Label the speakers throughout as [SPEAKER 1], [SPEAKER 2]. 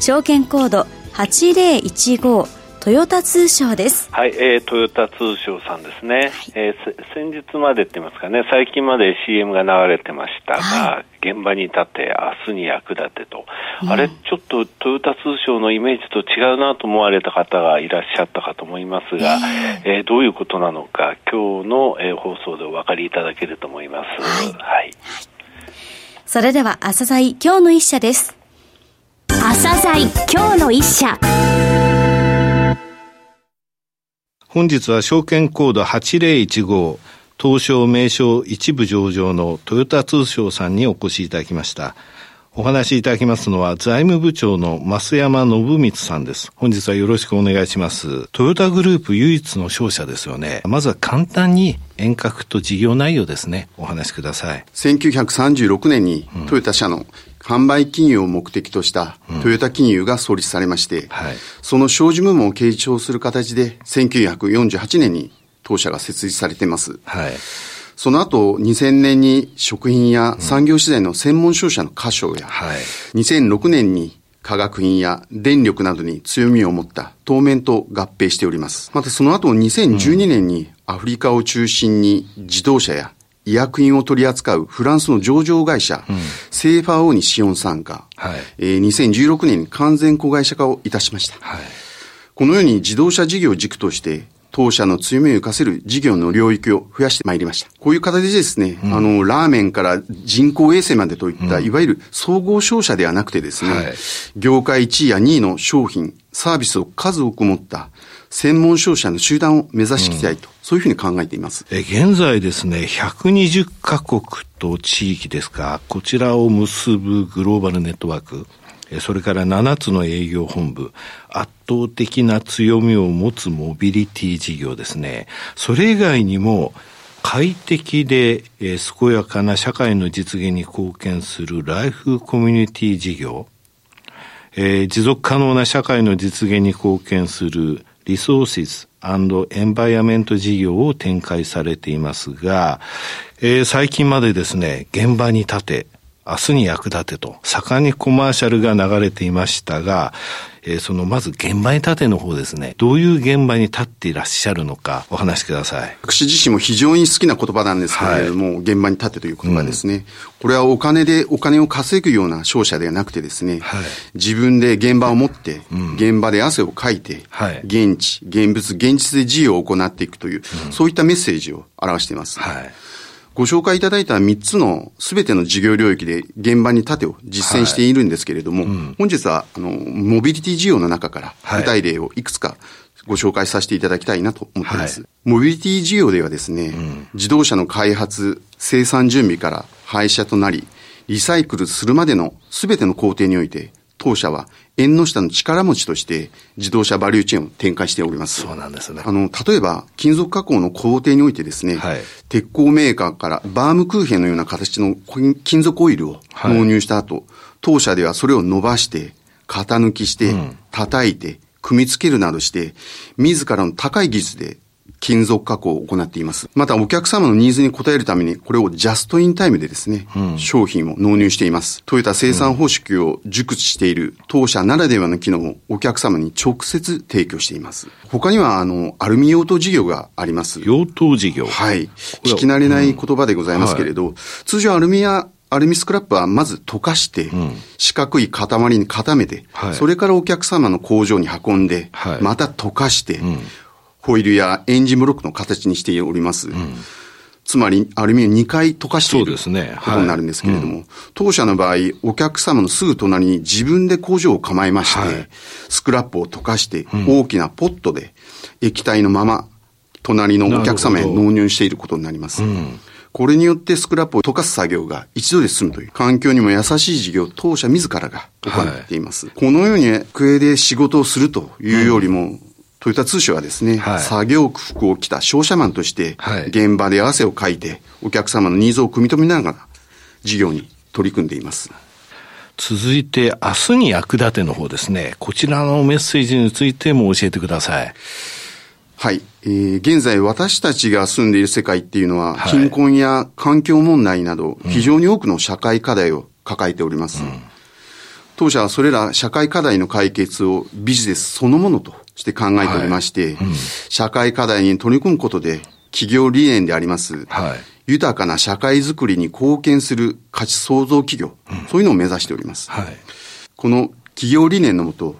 [SPEAKER 1] 証券コード8015トヨタ通商です。
[SPEAKER 2] はい、えー、トヨタ通商さんですね。はい、えー、先日までって言いますかね、最近まで CM が流れてましたが、はい、現場に立って明日に役立てと、うん、あれ、ちょっとトヨタ通商のイメージと違うなと思われた方がいらっしゃったかと思いますが、えー、えー、どういうことなのか、今日の、えー、放送でお分かりいただけると思います。はい。はい、
[SPEAKER 1] それでは、朝鮮今日の一社です。
[SPEAKER 3] 朝鮮今日の一社。
[SPEAKER 4] 本日は証券コード8015東証名称一部上場のトヨタ通商さんにお越しいただきました。お話しいただきますのは財務部長の増山信光さんです。本日はよろしくお願いします。トヨタグループ唯一の商社ですよね。まずは簡単に遠隔と事業内容ですね。お話しください。
[SPEAKER 5] 1936年にトヨタ社の販売金融を目的としたトヨタ金融が創立されまして、うんはい、その商事部門を継承する形で1948年に当社が設立されています。はい、その後、2000年に食品や産業資材の専門商社の箇所や、はい、2006年に化学品や電力などに強みを持った当面と合併しております。またその後2012年にアフリカを中心に自動車や医薬品を取り扱うフランスの上場会社、うん、セーファーオーに資本参加、はい、えー、2016年に完全子会社化をいたしました。はい、このように自動車事業軸として、当社の強みを活かせる事業の領域を増やしてまいりました。こういう形でですね、うん、あの、ラーメンから人工衛星までといった、うん、いわゆる総合商社ではなくてですね、はい、業界1位や2位の商品、サービスを数多く持った専門商社の集団を目指していきたいと、うん、そういうふうに考えています。
[SPEAKER 4] え現在ですね、120カ国と地域ですか、こちらを結ぶグローバルネットワーク、それから7つの営業本部、圧倒的な強みを持つモビリティ事業ですね。それ以外にも、快適で、えー、健やかな社会の実現に貢献するライフコミュニティ事業、えー、持続可能な社会の実現に貢献するリソーシスエンバイアメント事業を展開されていますが、えー、最近までですね、現場に立て、明日に役立てと、盛んにコマーシャルが流れていましたが、えー、そのまず現場に立ての方ですね、どういう現場に立っていらっしゃるのか、お話しください。
[SPEAKER 5] 私自身も非常に好きな言葉なんですけれども、はい、現場に立てという言葉ですね、うん、これはお金でお金を稼ぐような商社ではなくてですね、はい、自分で現場を持って、うん、現場で汗をかいて、はい、現地、現物、現実で事業を行っていくという、うん、そういったメッセージを表しています。はいご紹介いただいた3つのすべての事業領域で現場に盾を実践しているんですけれども、はい。うん、本日はあのモビリティ事業の中から具体例をいくつかご紹介させていただきたいなと思っています。はい、モビリティ事業ではですね、うん、自動車の開発、生産準備から廃車となり、リサイクルするまでのすべての工程において、当社は縁の下の力持ちとして自動車バリューチェーンを展開しております。
[SPEAKER 4] そうなんですね。
[SPEAKER 5] あの、例えば、金属加工の工程においてですね、はい、鉄鋼メーカーからバームクーヘンのような形の金属オイルを納入した後、はい、当社ではそれを伸ばして、型抜きして、叩いて、組み付けるなどして、自らの高い技術で金属加工を行っています。またお客様のニーズに応えるために、これをジャストインタイムでですね、うん、商品を納入しています。トヨタ生産方式を熟知している当社ならではの機能をお客様に直接提供しています。他には、あの、アルミ用途事業があります。
[SPEAKER 4] 用途事業
[SPEAKER 5] はい。聞き慣れない言葉でございますけれど、うんはい、通常アルミやアルミスクラップはまず溶かして、四角い塊に固めて、はい、それからお客様の工場に運んで、はい、また溶かして、うんホイールやエンジンブロックの形にしております。うん、つまり、アルミを2回溶かしていることになるんですけれども、ねはい。うん、当社の場合、お客様のすぐ隣に自分で工場を構えまして、はい、スクラップを溶かして、大きなポットで液体のまま、隣のお客様へ納入していることになります。これによってスクラップを溶かす作業が一度で済むという環境にも優しい事業を当社自らが行っています。はい、このようにクエで仕事をするというよりも、うんトヨタ通商はですね、はい、作業服を着た商社マンとして、現場で汗をかいて、お客様のニーズを組み止めながら、事業に取り組んでいます。
[SPEAKER 4] 続いて、明日に役立ての方ですね。こちらのメッセージについても教えてください。
[SPEAKER 5] はい。えー、現在私たちが住んでいる世界っていうのは、貧困や環境問題など、非常に多くの社会課題を抱えております。うん、当社はそれら社会課題の解決をビジネスそのものとして考えておりまして、はいうん、社会課題に取り組むことで、企業理念であります、はい、豊かな社会づくりに貢献する価値創造企業、うん、そういうのを目指しております。はい、この企業理念のもと、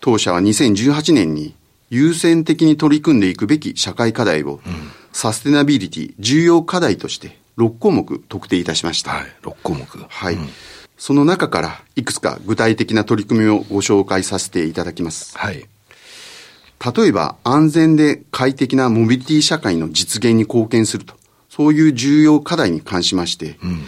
[SPEAKER 5] 当社は2018年に優先的に取り組んでいくべき社会課題を、うん、サステナビリティ重要課題として6項目特定いたしました。はい、
[SPEAKER 4] 6項目。
[SPEAKER 5] はい。うん、その中からいくつか具体的な取り組みをご紹介させていただきます。はい。例えば安全で快適なモビリティ社会の実現に貢献すると。そういう重要課題に関しまして、うん、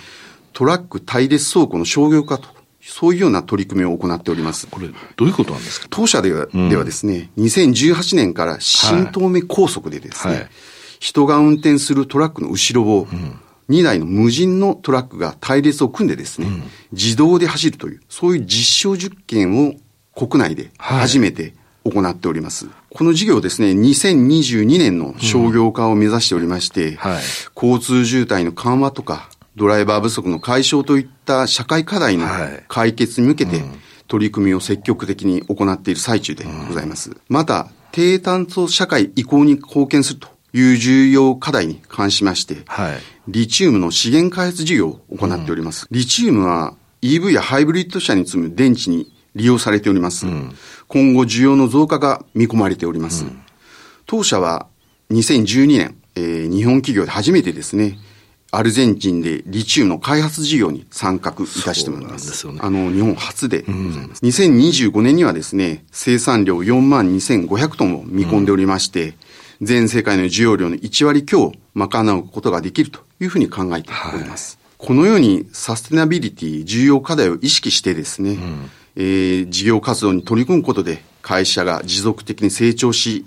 [SPEAKER 5] トラック対列倉庫の商業化と、そういうような取り組みを行っております。
[SPEAKER 4] これ、どういうことなんですか？
[SPEAKER 5] 当社ではうん、ではですね、2018年から新東名高速でですね、はい。はい、人が運転するトラックの後ろを、2台の無人のトラックが対列を組んでですね、うん、自動で走るという、そういう実証実験を国内で初めて行っております。はい、この事業ですね、2022年の商業化を目指しておりまして、うんはい、交通渋滞の緩和とか、ドライバー不足の解消といった社会課題の解決に向けて、取り組みを積極的に行っている最中でございます。うん、また、低炭素社会移行に貢献するという重要課題に関しまして、はい、リチウムの資源開発事業を行っております。うん、リチウムは EV やハイブリッド車に積む電池に利用されております。うん、今後需要の増加が見込まれております。うん、当社は2012年、えー、日本企業で初めてですね、アルゼンチンでリチウムの開発事業に参画いたしております。すね、あの、日本初でございます。うん、2025年にはですね、生産量4万2500トンを見込んでおりまして、うん、全世界の需要量の1割強賄うことができるというふうに考えております。はい、このようにサステナビリティ重要課題を意識してですね、うんえー、事業活動に取り組むことで会社が持続的に成長し、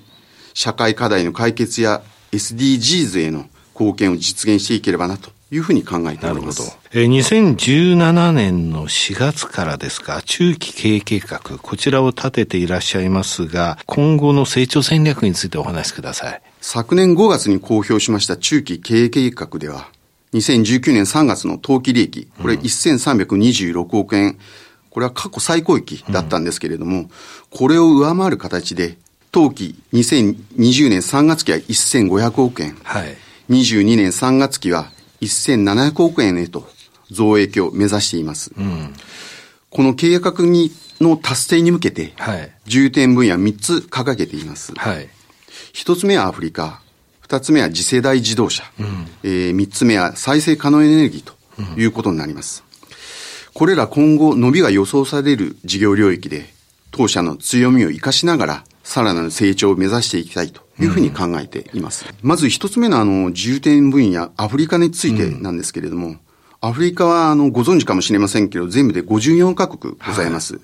[SPEAKER 5] 社会課題の解決や SDGs への貢献を実現していければなというふうに考えております。なるほど。
[SPEAKER 4] えー、2017年の4月からですか、中期経営計画、こちらを立てていらっしゃいますが、今後の成長戦略についてお話しください。
[SPEAKER 5] 昨年5月に公表しました中期経営計画では、2019年3月の当期利益、これ1326億円、うんこれは過去最高益だったんですけれども、うん、これを上回る形で、当期2020年3月期は1500億円、はい、22年3月期は1700億円へと増益を目指しています。うん、この契約にの達成に向けて、はい、重点分野3つ掲げています。はい、1つ目はアフリカ、2つ目は次世代自動車、うん、えー、3つ目は再生可能エネルギーということになります。これら今後伸びが予想される事業領域で、当社の強みを活かしながら、さらなる成長を目指していきたいというふうに考えています。うん、まず一つ目のあの、重点分野、アフリカについてなんですけれども、うん、アフリカはあの、ご存知かもしれませんけど、全部で54カ国ございます。はい、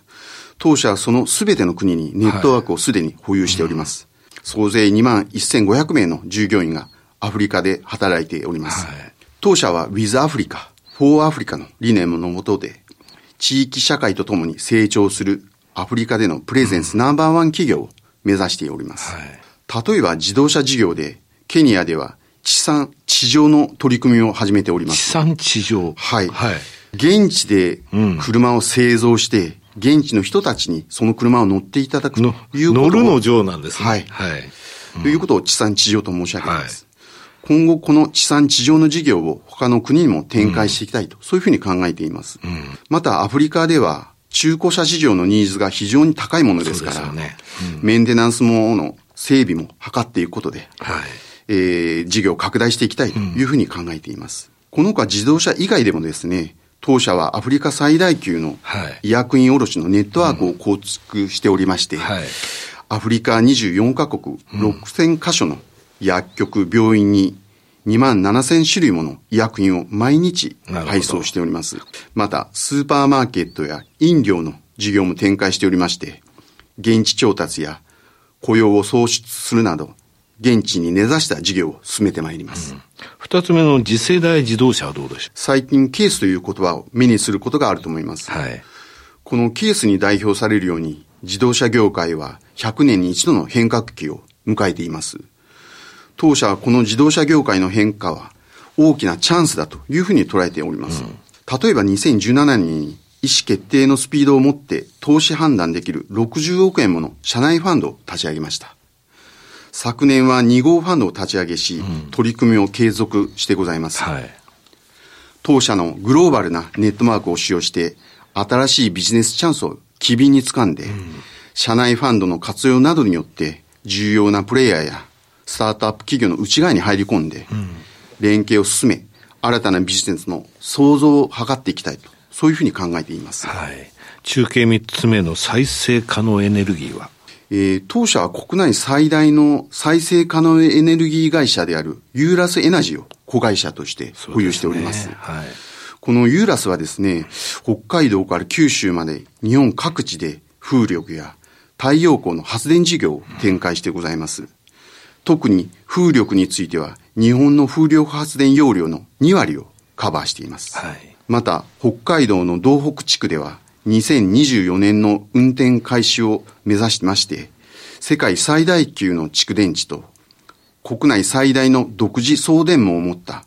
[SPEAKER 5] 当社はその全ての国にネットワークをすでに保有しております。はい、総勢2万1500名の従業員がアフリカで働いております。はい、当社は With Africa、For Africa の理念のもとで、地域社会とともに成長するアフリカでのプレゼンスナンバーワン企業を目指しております。はい、例えば自動車事業で、ケニアでは地産地上の取り組みを始めております。
[SPEAKER 4] 地産地上
[SPEAKER 5] はい。はい、現地で車を製造して、現地の人たちにその車を乗っていただくということ
[SPEAKER 4] 乗るの上なんですね。
[SPEAKER 5] はい。はい。ということを地産地上と申し上げます。今後この地産地上の事業を他の国にも展開していきたいと、うん、そういうふうに考えています。うん、またアフリカでは中古車市場のニーズが非常に高いものですから、ね。うん、メンテナンスもの整備も図っていくことで、はい。えー、事業を拡大していきたいというふうに考えています。この他自動車以外でもですね、当社はアフリカ最大級の医薬品卸のネットワークを構築しておりまして、はい、アフリカ24カ国6000カ所の薬局、病院に2万7000種類もの医薬品を毎日配送しております。また、スーパーマーケットや飲料の事業も展開しておりまして、現地調達や雇用を創出するなど、現地に根ざした事業を進めてまいります。うん、
[SPEAKER 4] 二つ目の次世代自動車はどうでしょう？
[SPEAKER 5] 最近ケースという言葉を目にすることがあると思います。はい。このケースに代表されるように、自動車業界は100年に一度の変革期を迎えています。当社はこの自動車業界の変化は大きなチャンスだというふうに捉えております。うん、例えば2017年に意思決定のスピードを持って投資判断できる60億円もの社内ファンドを立ち上げました。昨年は2号ファンドを立ち上げし、うん、取り組みを継続してございます。はい、当社のグローバルなネットワークを使用して、新しいビジネスチャンスを機敏に掴んで、うん、社内ファンドの活用などによって、重要なプレイヤーやスタートアップ企業の内側に入り込んで、うん、連携を進め、新たなビジネスの創造を図っていきたいと、そういうふうに考えています。はい。
[SPEAKER 4] 中継3つ目の再生可能エネルギーは？
[SPEAKER 5] えー、当社は国内最大の再生可能エネルギー会社であるユーラスエナジーを子会社として保有しております。すね、はい、このユーラスはですね、北海道から九州まで日本各地で風力や太陽光の発電事業を展開してございます。特に風力については日本の風力発電容量の2割をカバーしています。はい、また、北海道の道北地区では2024年の運転開始を目指してまして、世界最大級の蓄電池と国内最大の独自送電網を持った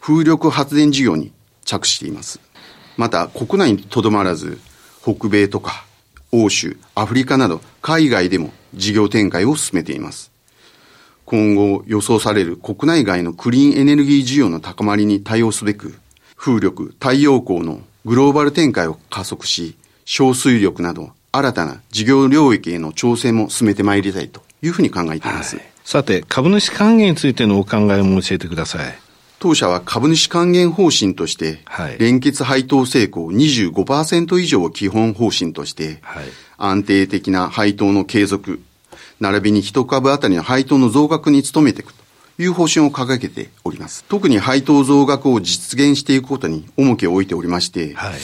[SPEAKER 5] 風力発電事業に着手しています。また国内にとどまらず、北米とか欧州、アフリカなど海外でも事業展開を進めています。今後予想される国内外のクリーンエネルギー需要の高まりに対応すべく、風力、太陽光のグローバル展開を加速し、小水力など新たな事業領域への調整も進めてまいりたいというふうに考えています。はい、
[SPEAKER 4] さて、株主還元についてのお考えも教えてください。
[SPEAKER 5] 当社は株主還元方針として、はい、連結配当成功25%以上を基本方針として、はい、安定的な配当の継続、並びに一株当たりの配当の増額に努めていくという方針を掲げております。特に配当増額を実現していくことに重きを置いておりまして、はい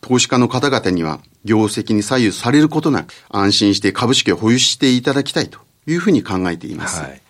[SPEAKER 5] 投資家の方々には業績に左右されることなく安心して株式を保有していただきたいというふうに考えています。はい、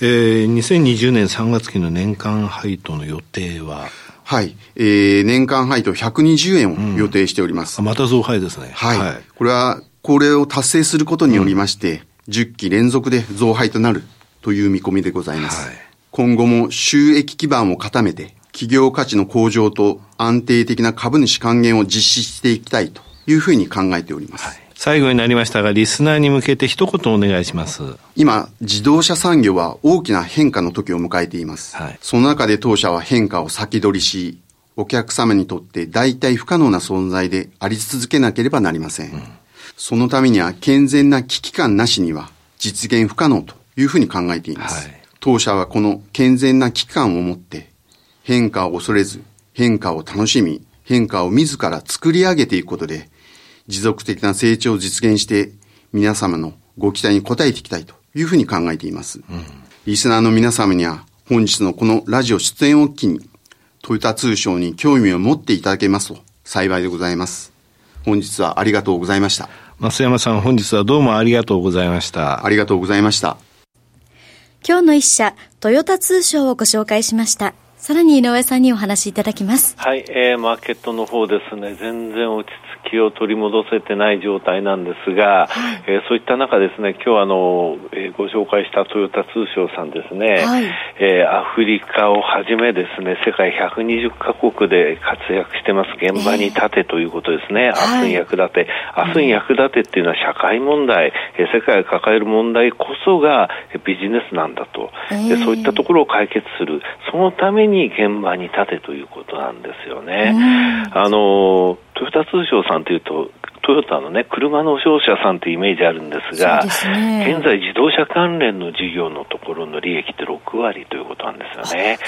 [SPEAKER 4] えー、2020年3月期の年間配当の予定は？
[SPEAKER 5] はい。えー、年間配当120円を予定しております。
[SPEAKER 4] うん、また増配ですね。
[SPEAKER 5] はい。はい、これは、これを達成することによりまして、うん、10期連続で増配となるという見込みでございます。はい、今後も収益基盤を固めて、企業価値の向上と安定的な株主還元を実施していきたいというふうに考えております。はい、
[SPEAKER 4] 最後になりましたが、リスナーに向けて一言お願いします。
[SPEAKER 5] 今、自動車産業は大きな変化の時を迎えています。はい、その中で当社は変化を先取りし、お客様にとって大体不可能な存在であり続けなければなりません。うん、そのためには健全な危機感なしには実現不可能というふうに考えています。はい、当社はこの健全な危機感を持って変化を恐れず、変化を楽しみ、変化を自ら作り上げていくことで、持続的な成長を実現して、皆様のご期待に応えていきたいというふうに考えています。うん、リスナーの皆様には、本日のこのラジオ出演を機に、トヨタ通商に興味を持っていただけますと幸いでございます。本日はありがとうございました。
[SPEAKER 4] 増山さん、本日はどうもありがとうございました。
[SPEAKER 5] ありがとうございました。
[SPEAKER 1] 今日の一社、トヨタ通商をご紹介しました。さらに井上さんにお話しいただきます。
[SPEAKER 2] はい、えー、マーケットの方ですね、全然落ち着きを取り戻せてない状態なんですが、はい、えー、そういった中ですね、今日あの、えー、ご紹介したトヨタ通商さんですね、はい、えー、アフリカをはじめですね、世界120カ国で活躍してます。現場に立てということですね、えー、明日に役立て、はい、明日に役立てっていうのは社会問題、えー、世界が抱える問題こそがビジネスなんだと、えー、そういったところを解決する、そのために現場に立てということなんですよね。あのトヨタ通商さんというとトヨタのね、車の商社さんというイメージあるんですが、すね、現在自動車関連の事業のところの利益って6割ということなんですよね。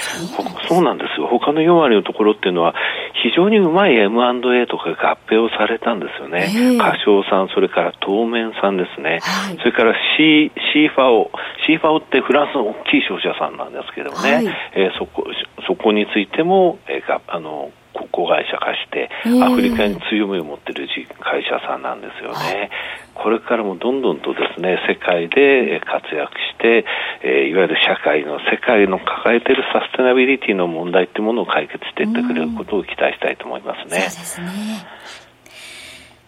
[SPEAKER 2] そうなんですよ。他の4割のところっていうのは、非常にうまい M&A とか合併をされたんですよね。歌唱さん、それから当面さんですね。はい、それからシー、シーファオ。シーファオってフランスの大きい商社さんなんですけどもね。はい、えー、そこ、そこについても、えー、あの、子会社化して、アフリカに強みを持っている会社さんなんですよね。これからもどんどんとですね、世界で活躍して、えー、いわゆる社会の、世界の抱えているサステナビリティの問題っていうものを解決していってくれることを期待したいと思いますね。そうですね。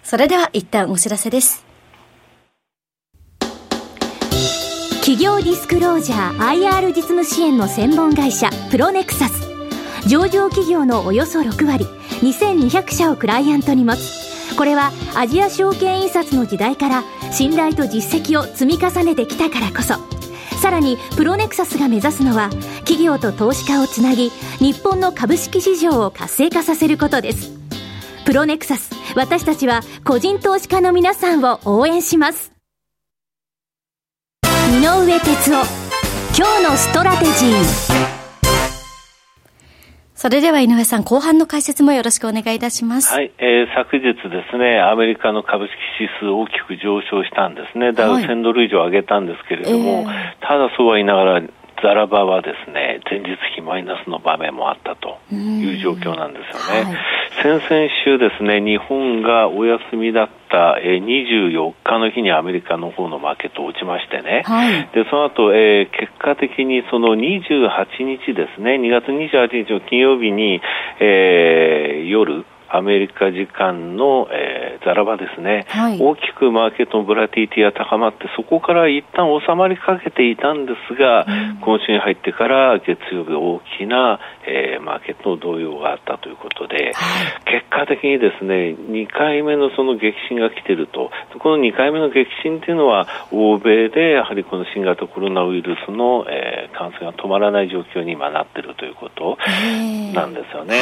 [SPEAKER 1] それでは一旦お知らせです。
[SPEAKER 3] 企業ディスクロージャー IR 実務支援の専門会社プロネクサス上場企業のおよそ6割2200社をクライアントに持つ。これはアジア証券印刷の時代から信頼と実績を積み重ねてきたからこそ。さらにプロネクサスが目指すのは企業と投資家をつなぎ日本の株式市場を活性化させることです。プロネクサス私たちは個人投資家の皆さんを応援します。井上哲夫今日のストラテジー。
[SPEAKER 1] それでは井上さん、後半の解説もよろしくお願いいたします。
[SPEAKER 2] はい、えー、昨日ですね、アメリカの株式指数大きく上昇したんですね。ダウ1000ドル以上上げたんですけれども、えー、ただそうは言いながら、ザラバはですね、前日比マイナスの場面もあったという状況なんですよね。はい、先々週ですね、日本がお休みだった24日の日にアメリカの方のマーケット落ちましてね、はい、でその後、えー、結果的にその28日ですね、2月28日の金曜日に、えー、夜、アメリカ時間の、えー、ザラバですね、はい、大きくマーケットのブラティティが高まって、そこから一旦収まりかけていたんですが、うん、今週に入ってから月曜日大きな、えー、マーケットの動揺があったということで、はい、結果的にですね、2回目のその激震が来ていると、この2回目の激震というのは、欧米でやはりこの新型コロナウイルスの、えー、感染が止まらない状況に今なっているということなんですよね。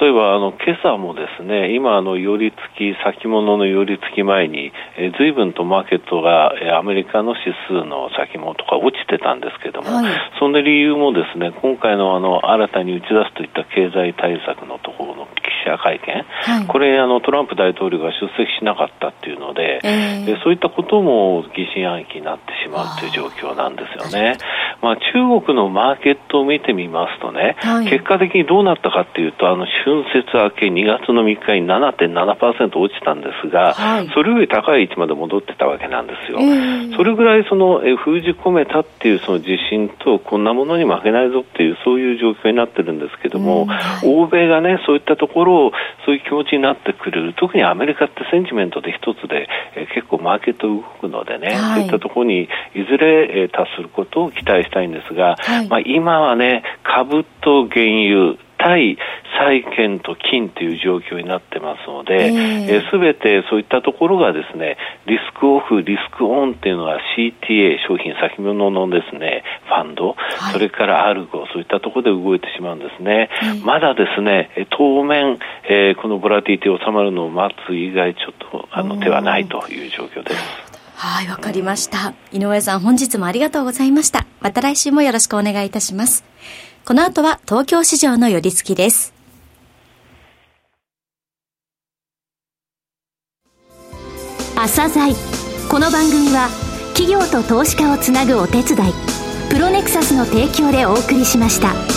[SPEAKER 2] 例えば、あの、今朝もですですね、今、あの、寄り付き、先物の寄り付き前に、えー、随分とマーケットが、えー、アメリカの指数の先物とか落ちてたんですけども、はい、その理由もですね、今回のあの、新たに打ち出すといった経済対策のところの記者会見、はい、これ、あの、トランプ大統領が出席しなかったっていうので、えー、そういったことも疑心暗鬼になってしまうという状況なんですよね。まあ、中国のマーケットを見てみますとね、はい、結果的にどうなったかっていうと、あの、春節明け2月の3日に7.7%落ちたんですが、はい、それより高い位置まで戻ってたわけなんですよ。えー、それぐらいその、え封じ込めたっていうその自信と、こんなものに負けないぞっていう、そういう状況になってるんですけども、はい、欧米がね、そういったところを、そういう気持ちになってくれる。特にアメリカってセンチメントで一つで、え結構マーケット動くのでね、そういったところにいずれ、え達することを期待したいんですが、まあ今はね、株と原油、対債券と金という状況になってますので、す、え。ー、べ、てそういったところがですね、リスクオフ、リスクオンっていうのは CTA、商品先物のですね、ファンド、はい、それからアルゴ、そういったところで動いてしまうんですね。まだですね、当面、えー、このボラティティ収まるのを待つ以外、ちょっとあの手はないという状況です。
[SPEAKER 1] はい、わかりました。井上さん、本日もありがとうございました。また来週もよろしくお願いいたします。この後は東京市場の寄り付きです。
[SPEAKER 3] 朝鮮この番組は企業と投資家をつなぐお手伝いプロネクサスの提供でお送りしました。